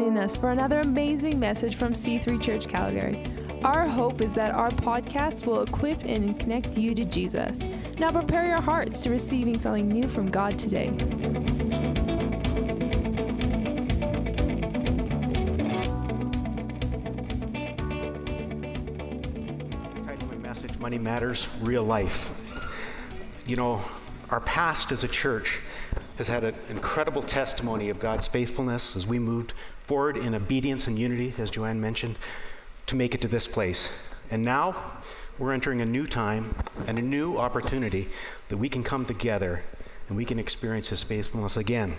joining us for another amazing message from C3 Church Calgary. Our hope is that our podcast will equip and connect you to Jesus. Now prepare your hearts to receiving something new from God today. Message Money Matters Real Life. You know, our past as a church has had an incredible testimony of God's faithfulness as we moved forward in obedience and unity, as Joanne mentioned, to make it to this place. And now we're entering a new time and a new opportunity that we can come together and we can experience His faithfulness again.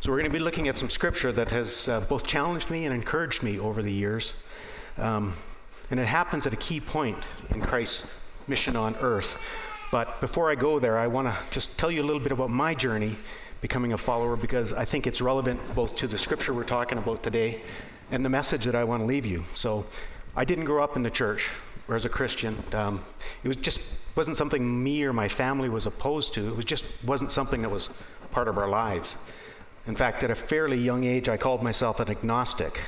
So, we're going to be looking at some scripture that has uh, both challenged me and encouraged me over the years. Um, and it happens at a key point in Christ's mission on earth. But before I go there, I want to just tell you a little bit about my journey becoming a follower because I think it's relevant both to the scripture we're talking about today and the message that I want to leave you. So, I didn't grow up in the church or as a Christian. Um, it was just wasn't something me or my family was opposed to. It was just wasn't something that was part of our lives. In fact, at a fairly young age, I called myself an agnostic.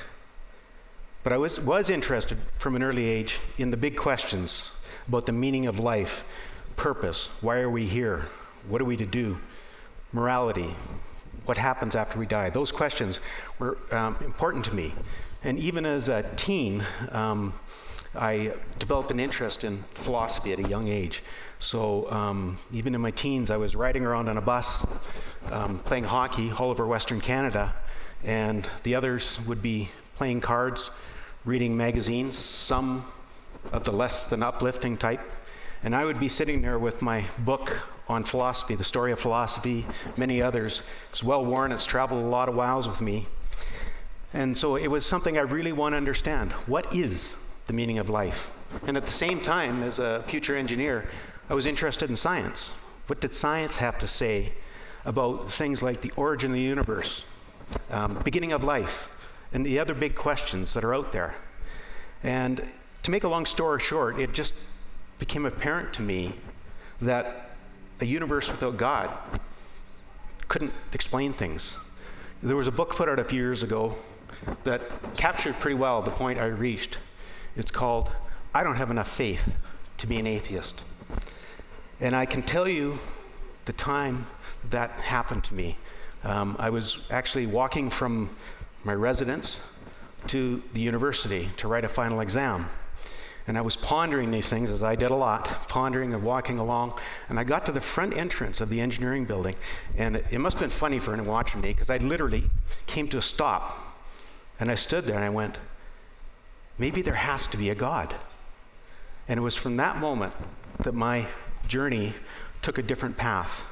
But I was, was interested from an early age in the big questions about the meaning of life, purpose, why are we here, what are we to do, morality, what happens after we die. Those questions were um, important to me. And even as a teen, um, I developed an interest in philosophy at a young age. So um, even in my teens, I was riding around on a bus, um, playing hockey all over Western Canada, and the others would be playing cards, reading magazines, some of the less than uplifting type. And I would be sitting there with my book on philosophy, the story of philosophy, many others. It's well worn, it's traveled a lot of miles with me. And so it was something I really want to understand. What is the meaning of life? And at the same time, as a future engineer, I was interested in science. What did science have to say about things like the origin of the universe, um, beginning of life, and the other big questions that are out there? And to make a long story short, it just became apparent to me that a universe without God couldn't explain things. There was a book put out a few years ago that captured pretty well the point I reached. It's called I Don't Have Enough Faith to Be an Atheist. And I can tell you the time that happened to me. Um, I was actually walking from my residence to the university to write a final exam. And I was pondering these things, as I did a lot, pondering and walking along. And I got to the front entrance of the engineering building. And it, must have been funny for anyone watching me, because I literally came to a stop. And I stood there and I went, maybe there has to be a God. And it was from that moment that my journey took a different path.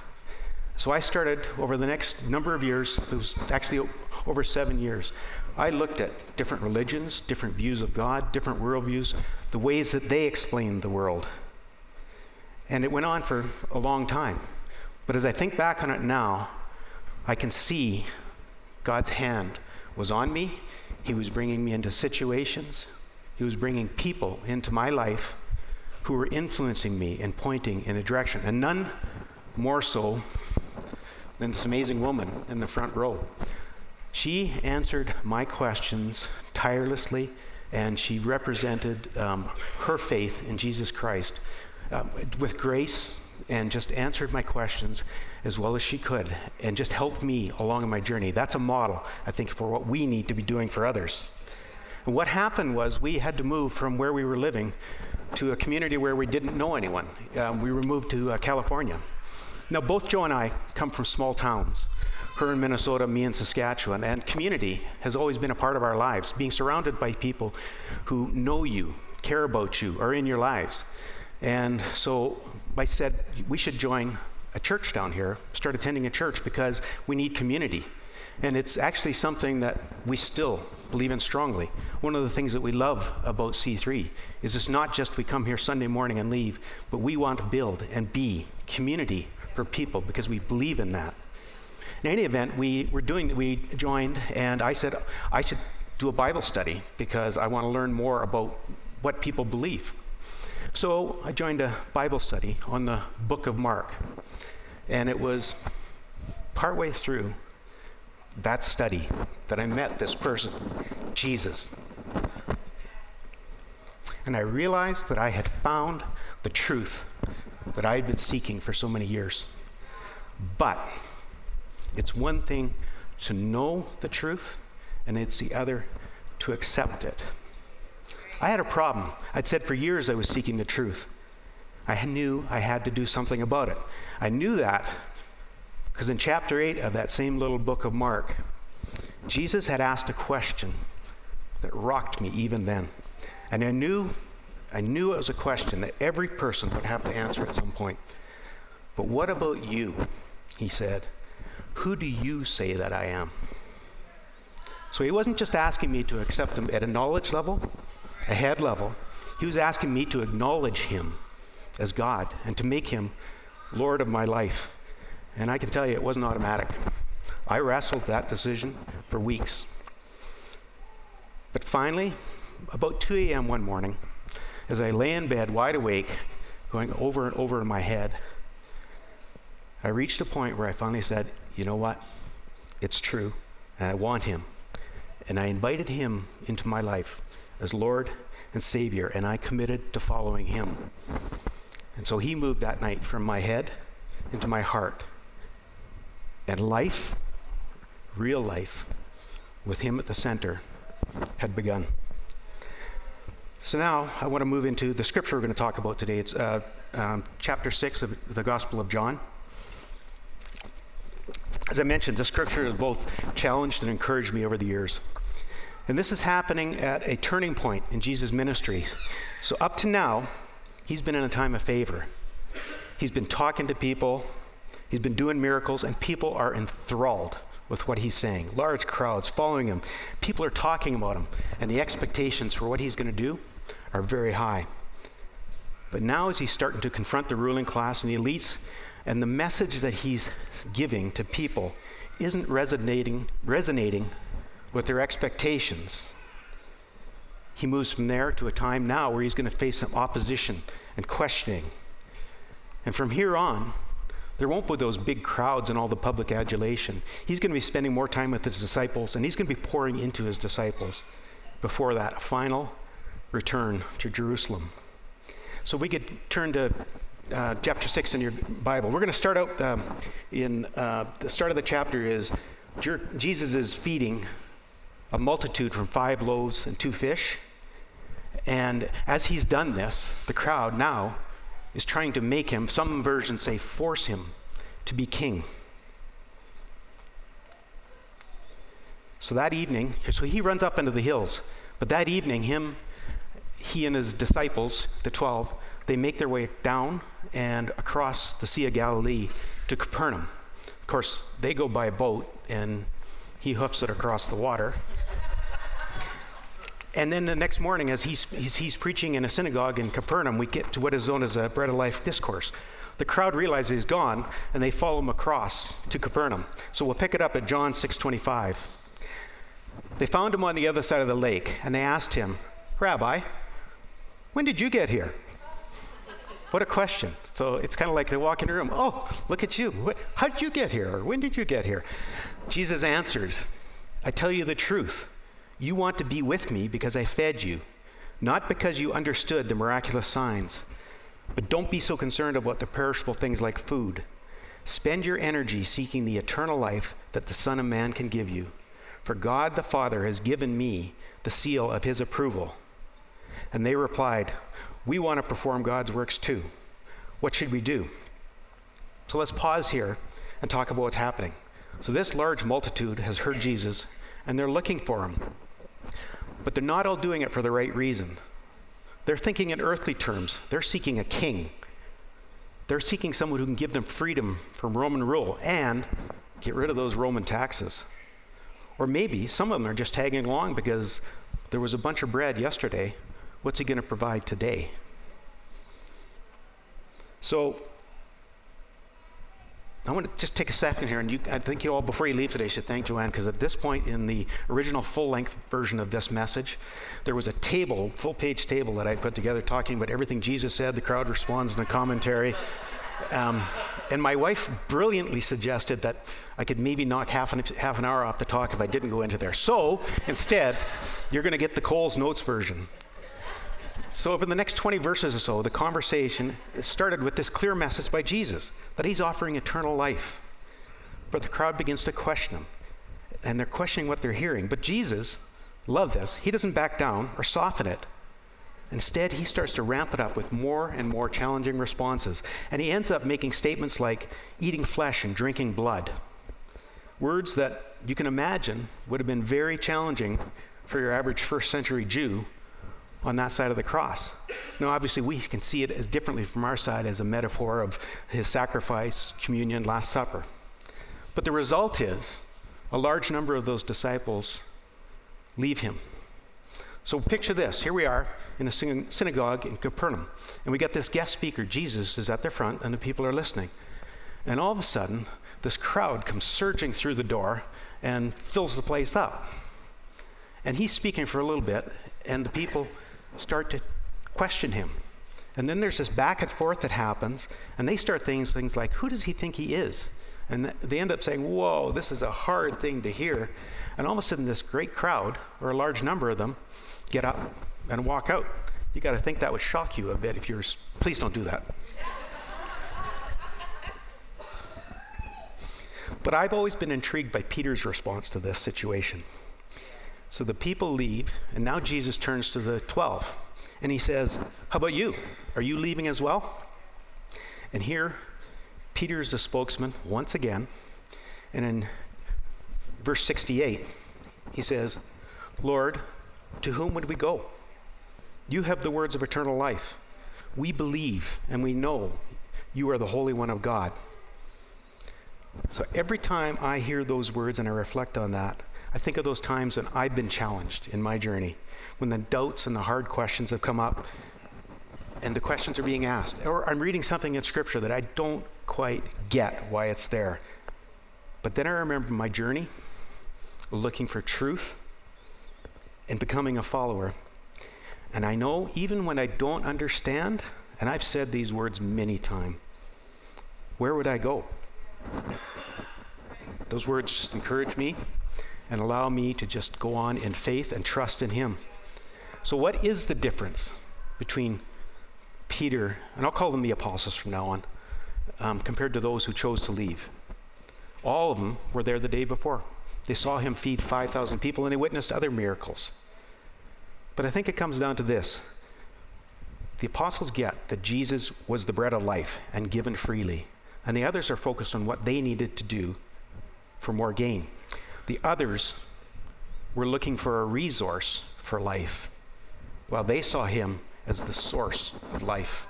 So I started over the next number of years, it was actually over seven years. I looked at different religions, different views of God, different worldviews, the ways that they explained the world. And it went on for a long time. But as I think back on it now, I can see God's hand was on me. He was bringing me into situations, He was bringing people into my life who were influencing me and pointing in a direction. And none more so than this amazing woman in the front row. She answered my questions tirelessly, and she represented um, her faith in Jesus Christ um, with grace and just answered my questions as well as she could and just helped me along in my journey. That's a model, I think, for what we need to be doing for others. And what happened was we had to move from where we were living to a community where we didn't know anyone. Um, we were moved to uh, California. Now, both Joe and I come from small towns. Her in Minnesota, me in Saskatchewan. And community has always been a part of our lives, being surrounded by people who know you, care about you, are in your lives. And so I said, we should join a church down here, start attending a church because we need community. And it's actually something that we still believe in strongly. One of the things that we love about C3 is it's not just we come here Sunday morning and leave, but we want to build and be community for people because we believe in that. In any event, we were doing we joined and I said I should do a Bible study because I want to learn more about what people believe. So I joined a Bible study on the book of Mark. And it was partway through that study that I met this person, Jesus. And I realized that I had found the truth that I had been seeking for so many years. But it's one thing to know the truth, and it's the other to accept it. I had a problem. I'd said for years I was seeking the truth. I knew I had to do something about it. I knew that because in chapter 8 of that same little book of Mark, Jesus had asked a question that rocked me even then. And I knew I knew it was a question that every person would have to answer at some point. But what about you? He said, Who do you say that I am? So he wasn't just asking me to accept him at a knowledge level, a head level. He was asking me to acknowledge him as God and to make him Lord of my life. And I can tell you, it wasn't automatic. I wrestled that decision for weeks. But finally, about 2 a.m. one morning, as I lay in bed wide awake, going over and over in my head, I reached a point where I finally said, You know what? It's true, and I want him. And I invited him into my life as Lord and Savior, and I committed to following him. And so he moved that night from my head into my heart. And life, real life, with him at the center, had begun. So now I want to move into the scripture we're going to talk about today. It's uh, um, chapter 6 of the Gospel of John. As I mentioned, the scripture has both challenged and encouraged me over the years. And this is happening at a turning point in Jesus' ministry. So, up to now, he's been in a time of favor. He's been talking to people, he's been doing miracles, and people are enthralled with what he's saying. Large crowds following him. People are talking about him, and the expectations for what he's going to do are very high. But now, as he's starting to confront the ruling class and the elites, and the message that he's giving to people isn't resonating, resonating with their expectations. He moves from there to a time now where he's going to face some opposition and questioning. And from here on, there won't be those big crowds and all the public adulation. He's going to be spending more time with his disciples, and he's going to be pouring into his disciples before that final return to Jerusalem. So we could turn to uh, chapter 6 in your Bible. We're going to start out um, in uh, the start of the chapter is Jesus is feeding a multitude from five loaves and two fish. And as he's done this, the crowd now is trying to make him, some versions say, force him to be king. So that evening, so he runs up into the hills. But that evening, him, he and his disciples, the 12, they make their way down and across the Sea of Galilee to Capernaum. Of course, they go by boat, and he hoofs it across the water. And then the next morning, as he's, he's, he's, preaching in a synagogue in Capernaum, we get to what is known as a bread of life discourse. The crowd realizes he's gone, and they follow him across to Capernaum. So we'll pick it up at John 6:25. They found him on the other side of the lake, and they asked him, "Rabbi, when did you get here?" What a question. So it's kind of like they walk in the room. Oh, look at you. how did you get here? Or when did you get here? Jesus answers, I tell you the truth. You want to be with me because I fed you, not because you understood the miraculous signs. But don't be so concerned about the perishable things like food. Spend your energy seeking the eternal life that the Son of Man can give you. For God the Father has given me the seal of his approval. And they replied, We want to perform God's works too. What should we do? So let's pause here and talk about what's happening. So, this large multitude has heard Jesus and they're looking for him. But they're not all doing it for the right reason. They're thinking in earthly terms. They're seeking a king. They're seeking someone who can give them freedom from Roman rule and get rid of those Roman taxes. Or maybe some of them are just tagging along because there was a bunch of bread yesterday. What's he going to provide today? So I want to just take a second here, and you, I think you all, before you leave today, should thank Joanne, because at this point in the original full length version of this message, there was a table, full page table that I put together talking about everything Jesus said. The crowd responds in the commentary. Um, And my wife brilliantly suggested that I could maybe knock half an, half an hour off the talk if I didn't go into there. So instead, you're going to get the Coles Notes version. So, over the next 20 verses or so, the conversation started with this clear message by Jesus that he's offering eternal life. But the crowd begins to question him, and they're questioning what they're hearing. But Jesus, love this, he doesn't back down or soften it. Instead, he starts to ramp it up with more and more challenging responses. And he ends up making statements like eating flesh and drinking blood. Words that you can imagine would have been very challenging for your average first century Jew on that side of the cross. Now, obviously, we can see it as differently from our side as a metaphor of his sacrifice, communion, Last Supper. But the result is a large number of those disciples leave him. So picture this. Here we are in a synagogue in Capernaum, and we got this guest speaker. Jesus is at the front, and the people are listening. And all of a sudden, this crowd comes surging through the door and fills the place up. And he's speaking for a little bit, and the people start to question him. And then there's this back and forth that happens, and they start things, things like, Who does he think he is? And they end up saying, Whoa, this is a hard thing to hear. And all of a sudden, this great crowd, or a large number of them, get up and walk out. You got to think that would shock you a bit if you're, please don't do that. but I've always been intrigued by Peter's response to this situation. So the people leave, and now Jesus turns to the 12 and he says, How about you? Are you leaving as well? And here, Peter is the spokesman once again. And in verse 68, he says, Lord, to whom would we go? You have the words of eternal life. We believe and we know you are the Holy One of God. So every time I hear those words and I reflect on that, I think of those times when I've been challenged in my journey, when the doubts and the hard questions have come up and the questions are being asked. Or I'm reading something in Scripture that I don't quite get why it's there. But then I remember my journey looking for truth and becoming a follower. And I know even when I don't understand, and I've said these words many times, where would I go? Those words just encourage me and allow me to just go on in faith and trust in Him. So, what is the difference between Peter, and I'll call them the apostles from now on, um, compared to those who chose to leave? All of them were there the day before. They saw him feed 5,000 people and they witnessed other miracles. But I think it comes down to this the apostles get that Jesus was the bread of life and given freely, and the others are focused on what they needed to do for more gain. The others were looking for a resource for life, while they saw him as the source of life.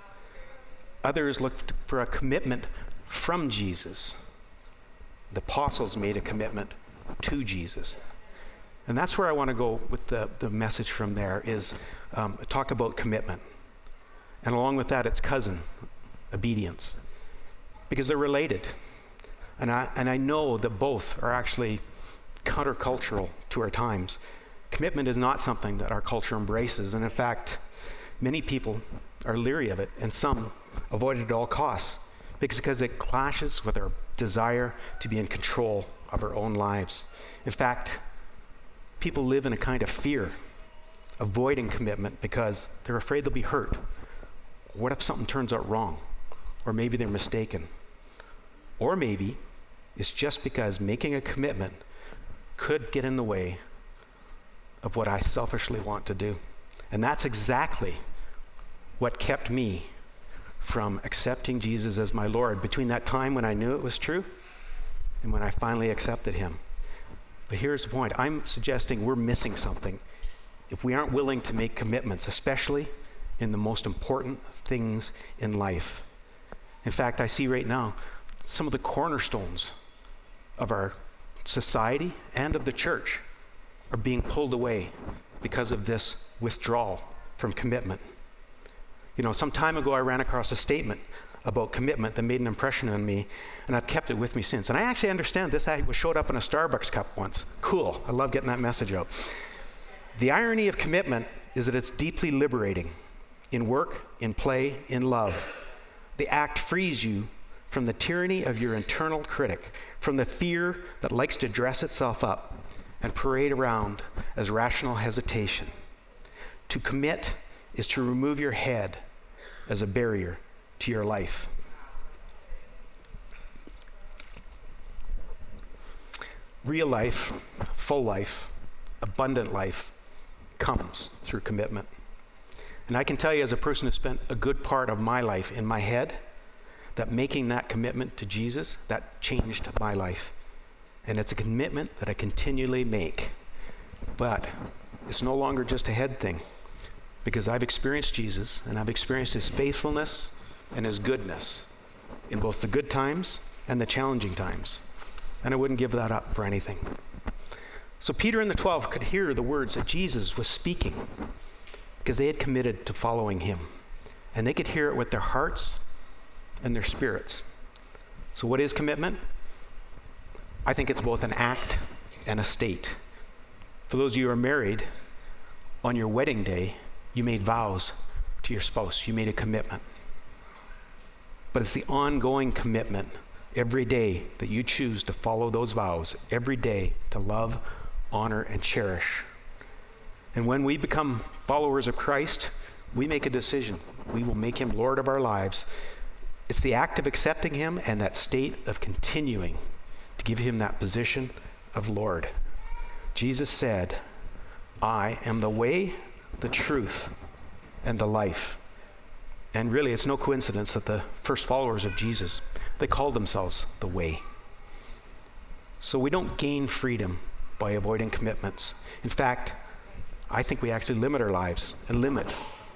Others looked for a commitment from Jesus. The apostles made a commitment to Jesus. And that's where I want to go with the, the message from there is um, talk about commitment. And along with that, its cousin, obedience. Because they're related. And I, and I know that both are actually countercultural to our times. Commitment is not something that our culture embraces. And in fact, many people are leery of it, and some avoid it at all costs because it clashes with our desire to be in control of our own lives. In fact, people live in a kind of fear, avoiding commitment because they're afraid they'll be hurt. What if something turns out wrong? Or maybe they're mistaken. Or maybe it's just because making a commitment could get in the way of what I selfishly want to do. And that's exactly what kept me from accepting Jesus as my Lord between that time when I knew it was true and when I finally accepted him. But here's the point I'm suggesting we're missing something if we aren't willing to make commitments, especially in the most important things in life. In fact, I see right now some of the cornerstones of our society and of the church are being pulled away because of this withdrawal from commitment. You know, some time ago I ran across a statement about commitment that made an impression on me, and I've kept it with me since. And I actually understand this I showed up in a Starbucks cup once. Cool. I love getting that message out. The irony of commitment is that it's deeply liberating in work, in play, in love. The act frees you from the tyranny of your internal critic, from the fear that likes to dress itself up and parade around as rational hesitation. To commit is to remove your head as a barrier to your life. Real life, full life, abundant life comes through commitment. And I can tell you, as a person who spent a good part of my life in my head, that making that commitment to Jesus, that changed my life. And it's a commitment that I continually make. But it's no longer just a head thing because I've experienced Jesus and I've experienced his faithfulness and his goodness in both the good times and the challenging times. And I wouldn't give that up for anything. So Peter and the 12 could hear the words that Jesus was speaking because they had committed to following him. And they could hear it with their hearts and their spirits. So, what is commitment? I think it's both an act and a state. For those of you who are married, on your wedding day, you made vows to your spouse, you made a commitment. But it's the ongoing commitment every day that you choose to follow those vows, every day to love, honor, and cherish. And when we become followers of Christ, we make a decision. We will make him Lord of our lives. It's the act of accepting him and that state of continuing to give him that position of Lord. Jesus said, I am the way, the truth, and the life. And really, it's no coincidence that the first followers of Jesus, they called themselves the way. So we don't gain freedom by avoiding commitments. In fact, I think we actually limit our lives and limit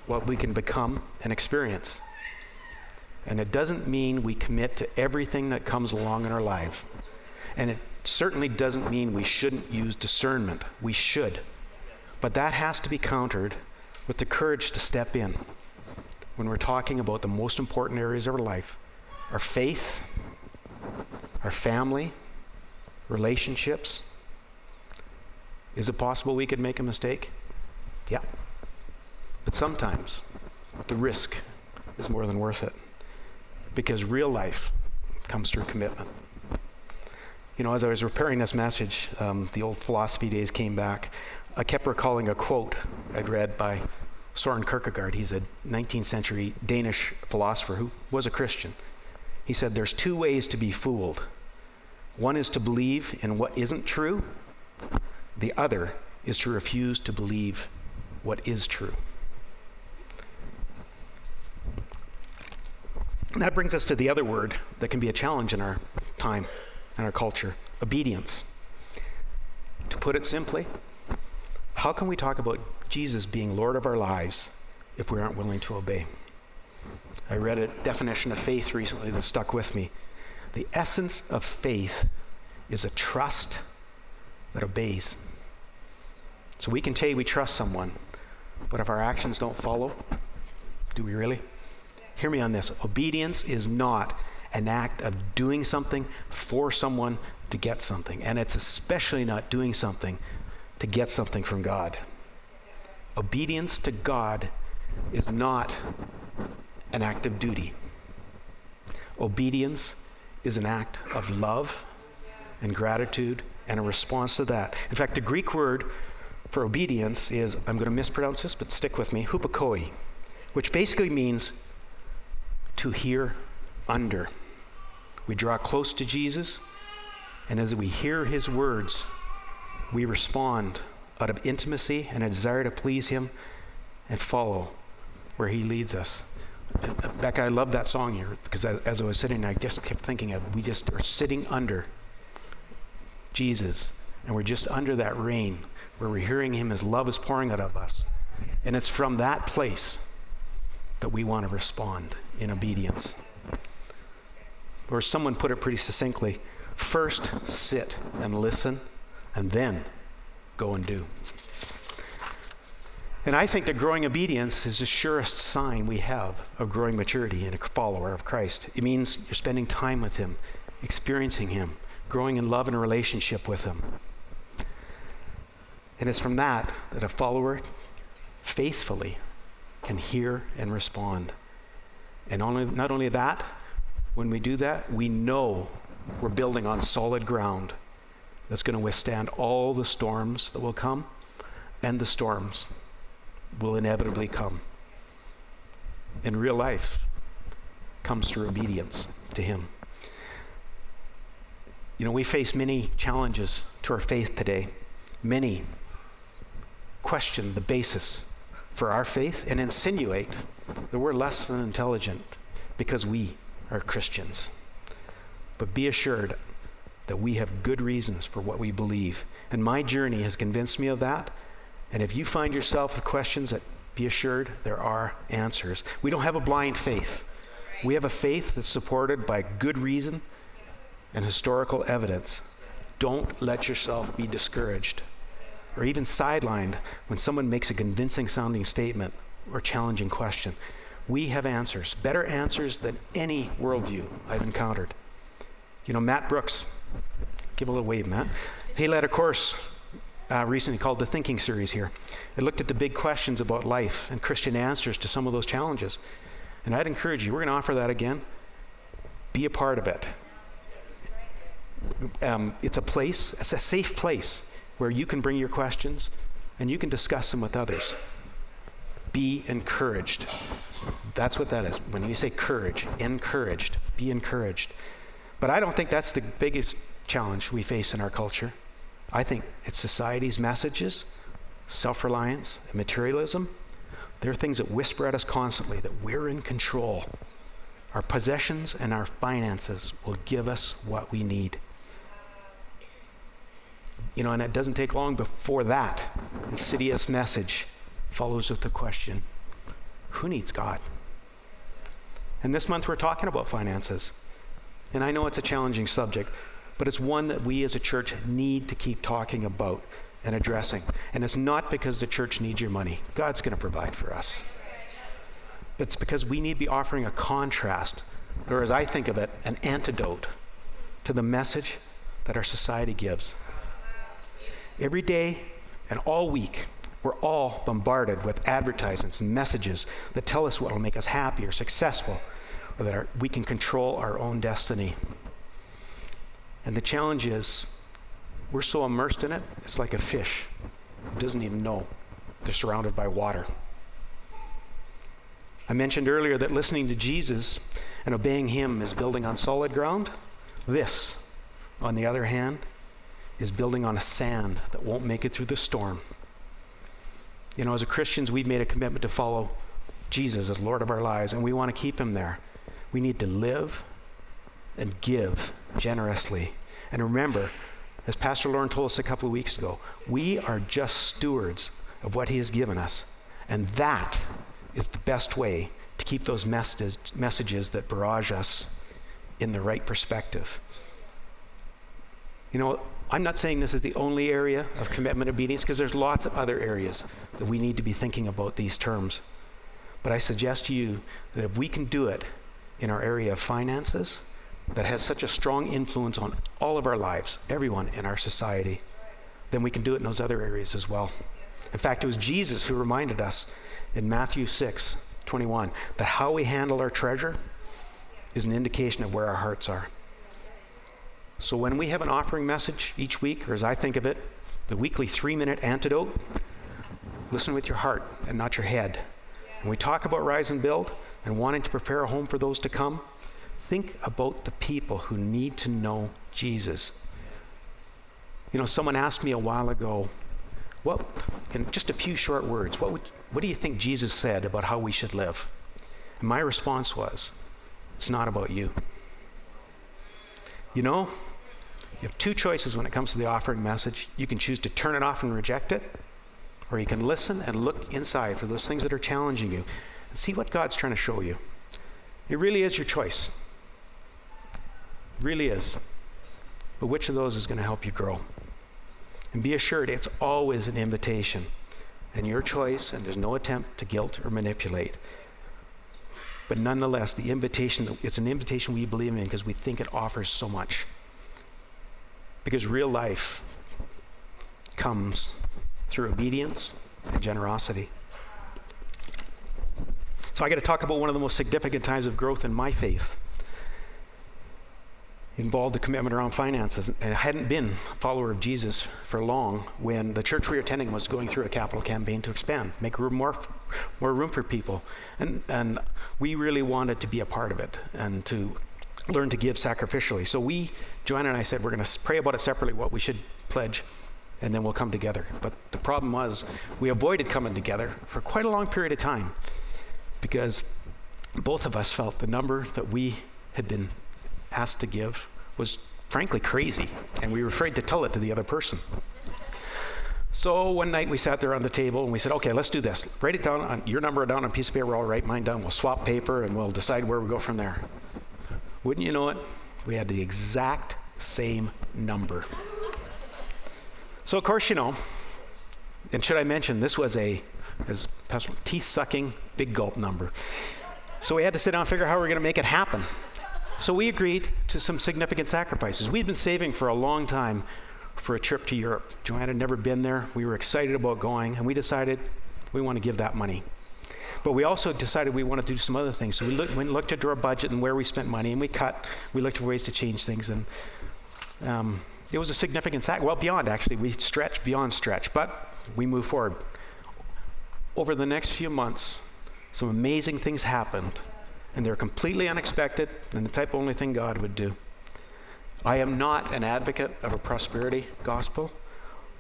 what we can become and experience. And it doesn't mean we commit to everything that comes along in our life. And it certainly doesn't mean we shouldn't use discernment. We should. But that has to be countered with the courage to step in when we're talking about the most important areas of our life our faith, our family, relationships. Is it possible we could make a mistake? Yeah. But sometimes the risk is more than worth it because real life comes through commitment. You know, as I was preparing this message, um, the old philosophy days came back. I kept recalling a quote I'd read by Soren Kierkegaard. He's a 19th century Danish philosopher who was a Christian. He said, There's two ways to be fooled. One is to believe in what isn't true, the other is to refuse to believe what is true. That brings us to the other word that can be a challenge in our time and our culture obedience. To put it simply, how can we talk about Jesus being Lord of our lives if we aren't willing to obey? I read a definition of faith recently that stuck with me. The essence of faith is a trust that obeys. So we can say we trust someone, but if our actions don't follow, do we really? Hear me on this. Obedience is not an act of doing something for someone to get something, and it's especially not doing something to get something from God. Obedience to God is not an act of duty. Obedience is an act of love and gratitude and a response to that. In fact, the Greek word for obedience is, I'm going to mispronounce this, but stick with me, hupakoi, which basically means to hear under. We draw close to Jesus, and as we hear his words, we respond out of intimacy and a desire to please him and follow where he leads us. Becca, I love that song here because as I was sitting, I just kept thinking of we just are sitting under Jesus, and we're just under that rain where we're hearing Him, His love is pouring out of us. And it's from that place that we want to respond in obedience. Or someone put it pretty succinctly first sit and listen, and then go and do. And I think that growing obedience is the surest sign we have of growing maturity in a follower of Christ. It means you're spending time with Him, experiencing Him, growing in love and relationship with Him. And it's from that that a follower faithfully can hear and respond. And only, not only that, when we do that, we know we're building on solid ground that's going to withstand all the storms that will come, and the storms will inevitably come. In real life, comes through obedience to Him. You know, we face many challenges to our faith today. Many question the basis for our faith and insinuate that we're less than intelligent because we are Christians. But be assured that we have good reasons for what we believe. And my journey has convinced me of that. And if you find yourself with questions, that be assured there are answers. We don't have a blind faith. We have a faith that's supported by good reason and historical evidence. Don't let yourself be discouraged or even sidelined when someone makes a convincing sounding statement or challenging question. We have answers, better answers than any worldview I've encountered. You know, Matt Brooks, give a little wave, Matt. He led a course uh, recently called the Thinking Series here. It looked at the big questions about life and Christian answers to some of those challenges. And I'd encourage you, we're going to offer that again. Be a part of it. Um, it's a place, it's a safe place where you can bring your questions and you can discuss them with others. Be encouraged. That's what that is. When you say courage, encouraged, be encouraged. But I don't think that's the biggest challenge we face in our culture. I think it's society's messages, self reliance, and materialism. There are things that whisper at us constantly that we're in control. Our possessions and our finances will give us what we need. You know, and it doesn't take long before that insidious message follows with the question who needs God? And this month we're talking about finances. And I know it's a challenging subject, but it's one that we as a church need to keep talking about and addressing. And it's not because the church needs your money, God's going to provide for us. It's because we need to be offering a contrast, or as I think of it, an antidote to the message that our society gives. Every day and all week, we're all bombarded with advertisements and messages that tell us what will make us happy or successful, or that our, we can control our own destiny. And the challenge is, we're so immersed in it, it's like a fish who doesn't even know they're surrounded by water. I mentioned earlier that listening to Jesus and obeying Him is building on solid ground. This, on the other hand, is building on a sand that won't make it through the storm. You know, as Christians, we've made a commitment to follow Jesus as Lord of our lives, and we want to keep him there. We need to live and give generously. And remember, as Pastor Lauren told us a couple of weeks ago, we are just stewards of what he has given us. And that is the best way to keep those message, messages that barrage us in the right perspective. You know, I'm not saying this is the only area of commitment obedience because there's lots of other areas that we need to be thinking about these terms. But I suggest to you that if we can do it in our area of finances, that has such a strong influence on all of our lives, everyone in our society, then we can do it in those other areas as well. In fact, it was Jesus who reminded us in Matthew 6 21 that how we handle our treasure is an indication of where our hearts are. So when we have an offering message each week, or as I think of it, the weekly three minute antidote, listen with your heart and not your head. When we talk about Rise and Build and wanting to prepare a home for those to come, think about the people who need to know Jesus. You know, someone asked me a while ago, what, in just a few short words, what, would, what do you think Jesus said about how we should live? And my response was, it's not about you. You know, you have two choices when it comes to the offering message. You can choose to turn it off and reject it, or you can listen and look inside for those things that are challenging you and see what God's trying to show you. It really is your choice. It really is. But which of those is going to help you grow? And be assured, it's always an invitation and your choice, and there's no attempt to guilt or manipulate. But nonetheless, the invitation, it's an invitation we believe in because we think it offers so much. Because real life comes through obedience and generosity. So I got to talk about one of the most significant times of growth in my faith. involved a commitment around finances. And I hadn't been a follower of Jesus for long when the church we were attending was going through a capital campaign to expand, make room more, more room for people. And, and we really wanted to be a part of it and to learn to give sacrificially. So we, Joanna and I said, we're going to pray about it separately, what we should pledge, and then we'll come together. But the problem was we avoided coming together for quite a long period of time because both of us felt the number that we had been asked to give was frankly crazy, and we were afraid to tell it to the other person. So one night we sat there on the table and we said, okay, let's do this. Write it down on your number down on a piece of paper, I'll write mine down. We'll swap paper and we'll decide where we go from there. Wouldn't you know it? We had the exact same number. So of course you know, and should I mention this was a as teeth sucking big gulp number. So we had to sit down and figure out how we are going to make it happen. So we agreed to some significant sacrifices. We'd been saving for a long time for a trip to Europe. Joanne had never been there. We were excited about going, and we decided we want to give that money. But we also decided we wanted to do some other things. So we looked, we looked at our budget and where we spent money, and we cut. We looked for ways to change things, and um, it was a significant sack. Well, beyond actually, we stretched beyond stretch, but we moved forward. Over the next few months, some amazing things happened and they're completely unexpected and the type of only thing God would do. I am not an advocate of a prosperity gospel,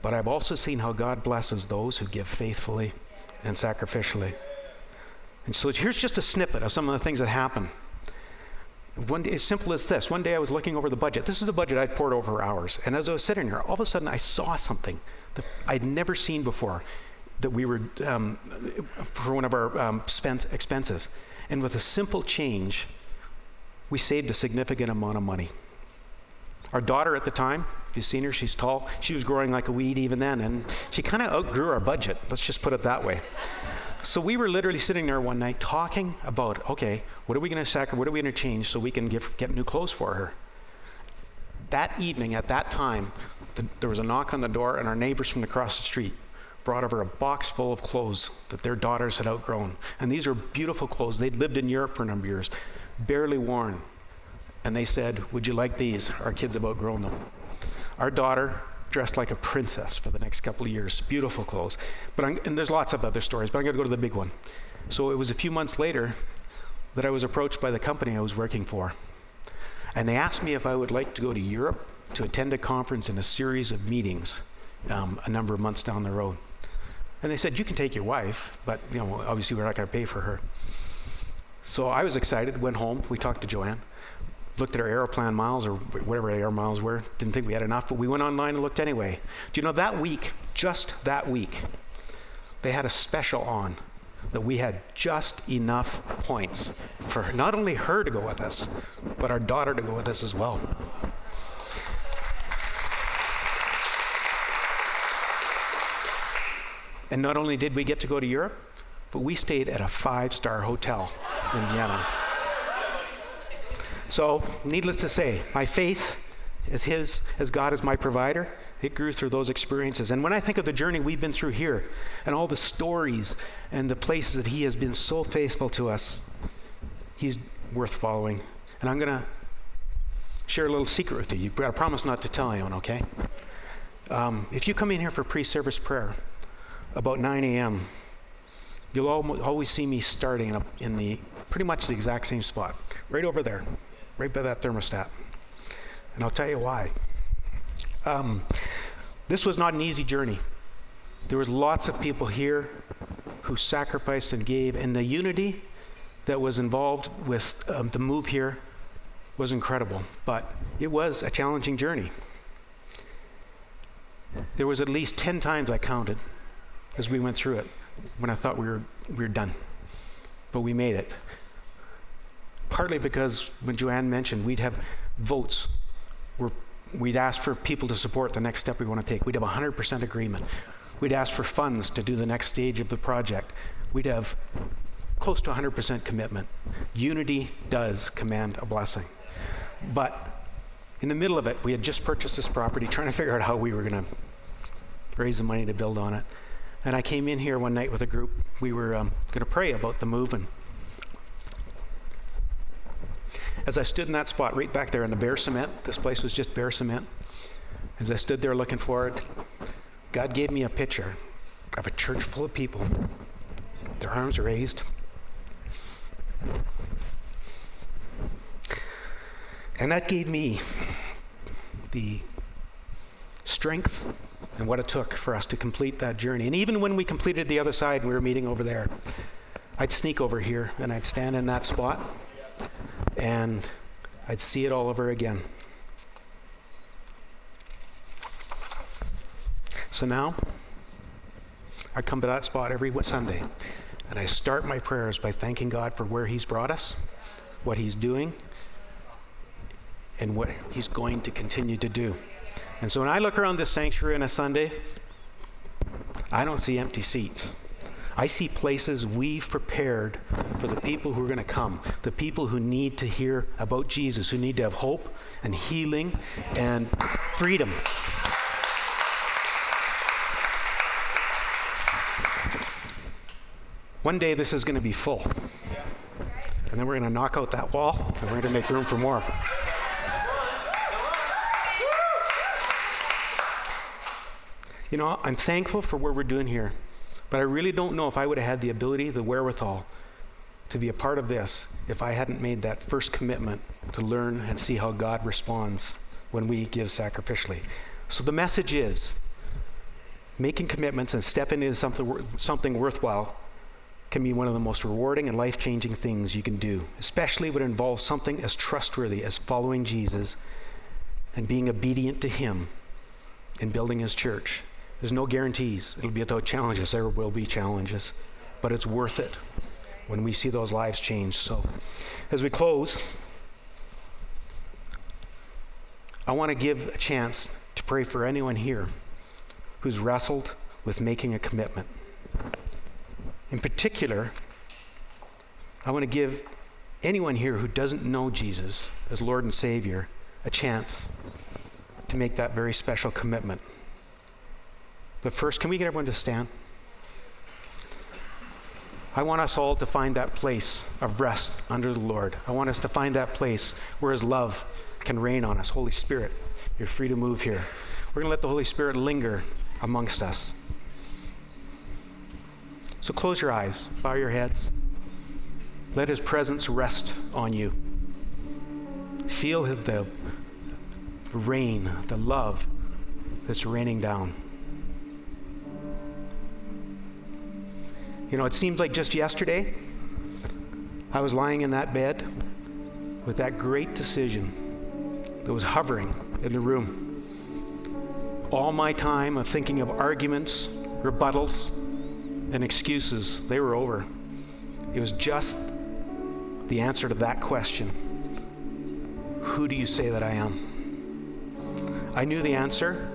but I've also seen how God blesses those who give faithfully and sacrificially. And so here's just a snippet of some of the things that happen. One day, as simple as this. One day I was looking over the budget. This is the budget I'd poured over hours. And as I was sitting here, all of a sudden I saw something that I'd never seen before that we were, um, for one of our um, spent expenses. And with a simple change, we saved a significant amount of money. Our daughter at the time, if you've seen her, she's tall. She was growing like a weed even then, and she kind of outgrew our budget. Let's just put it that way. So we were literally sitting there one night talking about, okay, what are we going to sacrifice? What are we going to change so we can give, get new clothes for her? That evening, at that time, the, there was a knock on the door, and our neighbors from across the street brought over a box full of clothes that their daughters had outgrown. And these were beautiful clothes. They'd lived in Europe for a number of years, barely worn. And they said, Would you like these? Our kids have outgrown them. Our daughter dressed like a princess for the next couple of years. Beautiful clothes. But I'm, and there's lots of other stories, but I'm going to go to the big one. So it was a few months later that I was approached by the company I was working for. And they asked me if I would like to go to Europe to attend a conference and a series of meetings um, a number of months down the road. And they said, You can take your wife, but you know, obviously we're not going to pay for her. So I was excited, went home, we talked to Joanne, looked at our Aeroplan miles or whatever air miles were, didn't think we had enough, but we went online and looked anyway. Do you know that week, just that week, they had a special on that we had just enough points for not only her to go with us, but our daughter to go with us as well. And not only did we get to go to Europe, but we stayed at a five star hotel in Vienna. So, needless to say, my faith as His, as God is my provider, it grew through those experiences. And when I think of the journey we've been through here and all the stories and the places that He has been so faithful to us, He's worth following. And I'm going to share a little secret with you. You've got to promise not to tell anyone, okay? Um, if you come in here for pre service prayer, about 9 a.m., you'll always see me starting in the pretty much the exact same spot, right over there, right by that thermostat. And I'll tell you why. Um, this was not an easy journey. There was lots of people here who sacrificed and gave, and the unity that was involved with um, the move here was incredible. But it was a challenging journey. There was at least 10 times I counted as we went through it when I thought we were, we were done. But we made it. Partly because when Joanne mentioned we'd have votes, where we'd ask for people to support the next step we want to take. We'd have 100% agreement. We'd ask for funds to do the next stage of the project. We'd have close to 100% commitment. Unity does command a blessing. But in the middle of it, we had just purchased this property, trying to figure out how we were going to raise the money to build on it. And I came in here one night with a group. We were um, going to pray about the move. And As I stood in that spot right back there in the bare cement, this place was just bare cement. As I stood there looking for it, God gave me a picture of a church full of people, their arms raised. And that gave me the strength and what it took for us to complete that journey. And even when we completed the other side, we were meeting over there. I'd sneak over here and I'd stand in that spot and I'd see it all over again. So now, I come to that spot every Sunday and I start my prayers by thanking God for where He's brought us, what He's doing, and what He's going to continue to do. And so when I look around this sanctuary on a Sunday, I don't see empty seats. I see places we've prepared for the people who are going to come, the people who need to hear about Jesus, who need to have hope and healing and freedom. One day this is going to be full. And then we're going to knock out that wall and we're going to make room for more. You know, I'm thankful for what we're doing here, but I really don't know if I would have had the ability, the wherewithal to be a part of this if I hadn't made that first commitment to learn and see how God responds when we give sacrificially. So the message is making commitments and stepping into something, something worthwhile can be one of the most rewarding and life changing things you can do, especially when it involves something as trustworthy as following Jesus and being obedient to Him in building His church. There's no guarantees. It'll be without challenges. There will be challenges, but it's worth it when we see those lives change. So, as we close, I want to give a chance to pray for anyone here who's wrestled with making a commitment. In particular, I want to give anyone here who doesn't know Jesus as Lord and Savior a chance to make that very special commitment. But first, can we get everyone to stand? I want us all to find that place of rest under the Lord. I want us to find that place where His love can rain on us. Holy Spirit, you're free to move here. We're going to let the Holy Spirit linger amongst us. So close your eyes, bow your heads. Let His presence rest on you. Feel the rain, the love that's raining down. You know, it seems like just yesterday I was lying in that bed with that great decision that was hovering in the room. All my time of thinking of arguments, rebuttals, and excuses, they were over. It was just the answer to that question Who do you say that I am? I knew the answer,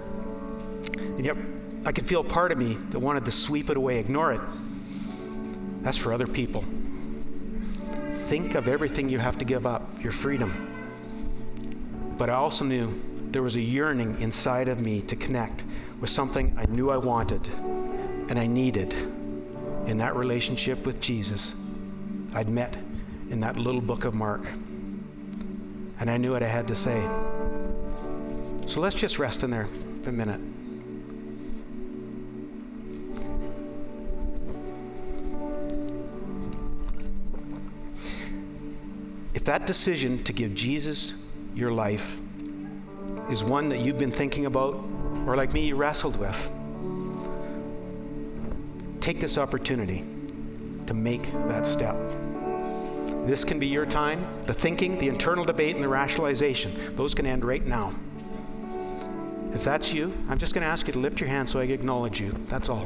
and yet I could feel part of me that wanted to sweep it away, ignore it. That's for other people. Think of everything you have to give up, your freedom. But I also knew there was a yearning inside of me to connect with something I knew I wanted and I needed in that relationship with Jesus I'd met in that little book of Mark. And I knew what I had to say. So let's just rest in there for a minute. That decision to give Jesus your life is one that you've been thinking about, or like me, you wrestled with, take this opportunity to make that step. This can be your time. The thinking, the internal debate, and the rationalization, those can end right now. If that's you, I'm just going to ask you to lift your hand so I can acknowledge you. That's all.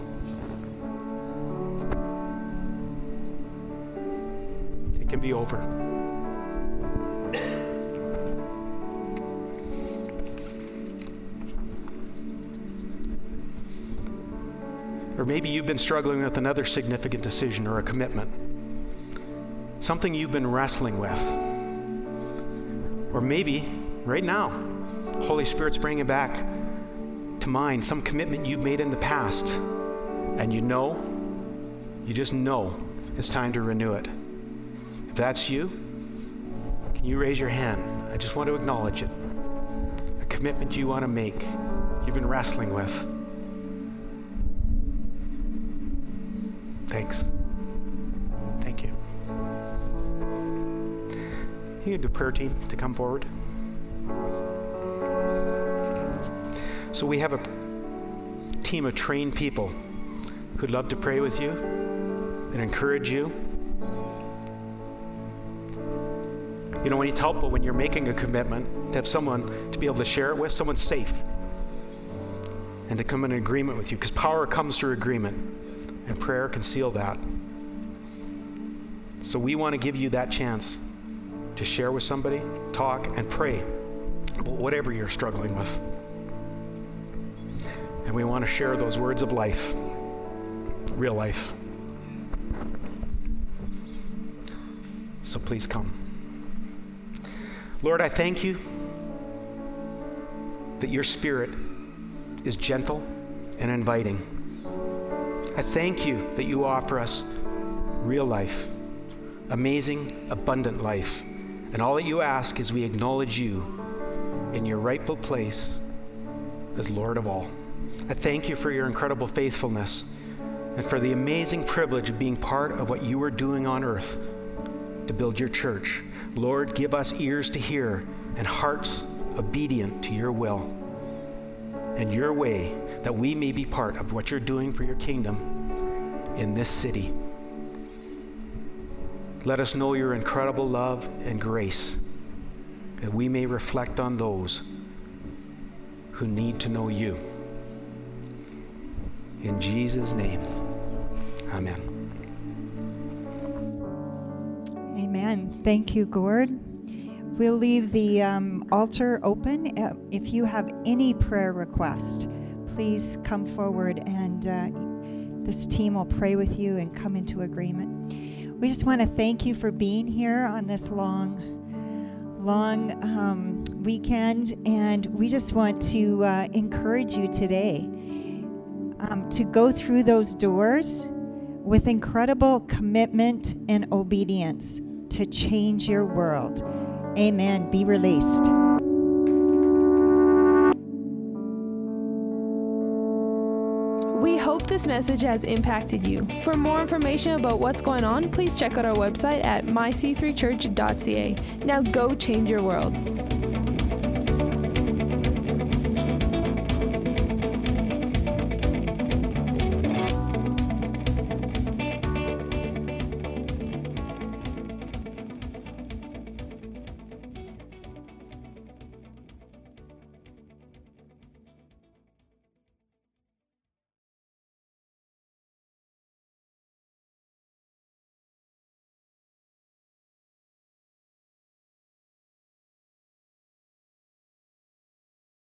It can be over. Or maybe you've been struggling with another significant decision or a commitment, something you've been wrestling with. Or maybe right now, Holy Spirit's bringing back to mind some commitment you've made in the past, and you know, you just know it's time to renew it. If that's you, Can you raise your hand? I just want to acknowledge it. A commitment you want to make, you've been wrestling with. Thanks. Thank you. You the prayer team to come forward. So we have a team of trained people who'd love to pray with you and encourage you. You know, when it's helpful when you're making a commitment to have someone to be able to share it with, someone safe, and to come in agreement with you, because power comes through agreement, and prayer can seal that. So we want to give you that chance to share with somebody, talk, and pray about whatever you're struggling with. And we want to share those words of life, real life. So please come. Lord, I thank you that your spirit is gentle and inviting. I thank you that you offer us real life, amazing, abundant life. And all that you ask is we acknowledge you in your rightful place as Lord of all. I thank you for your incredible faithfulness and for the amazing privilege of being part of what you are doing on earth to build your church. Lord, give us ears to hear and hearts obedient to your will and your way that we may be part of what you're doing for your kingdom in this city. Let us know your incredible love and grace that we may reflect on those who need to know you. In Jesus' name, amen. Amen. Thank you, Gord. We'll leave the um, altar open. Uh, if you have any prayer request, please come forward and uh, this team will pray with you and come into agreement. We just want to thank you for being here on this long, long um, weekend, and we just want to uh, encourage you today um, to go through those doors with incredible commitment and obedience to change your world. Amen. Be released. We hope this message has impacted you. For more information about what's going on, please check out our website at myc3church.ca. Now go change your world.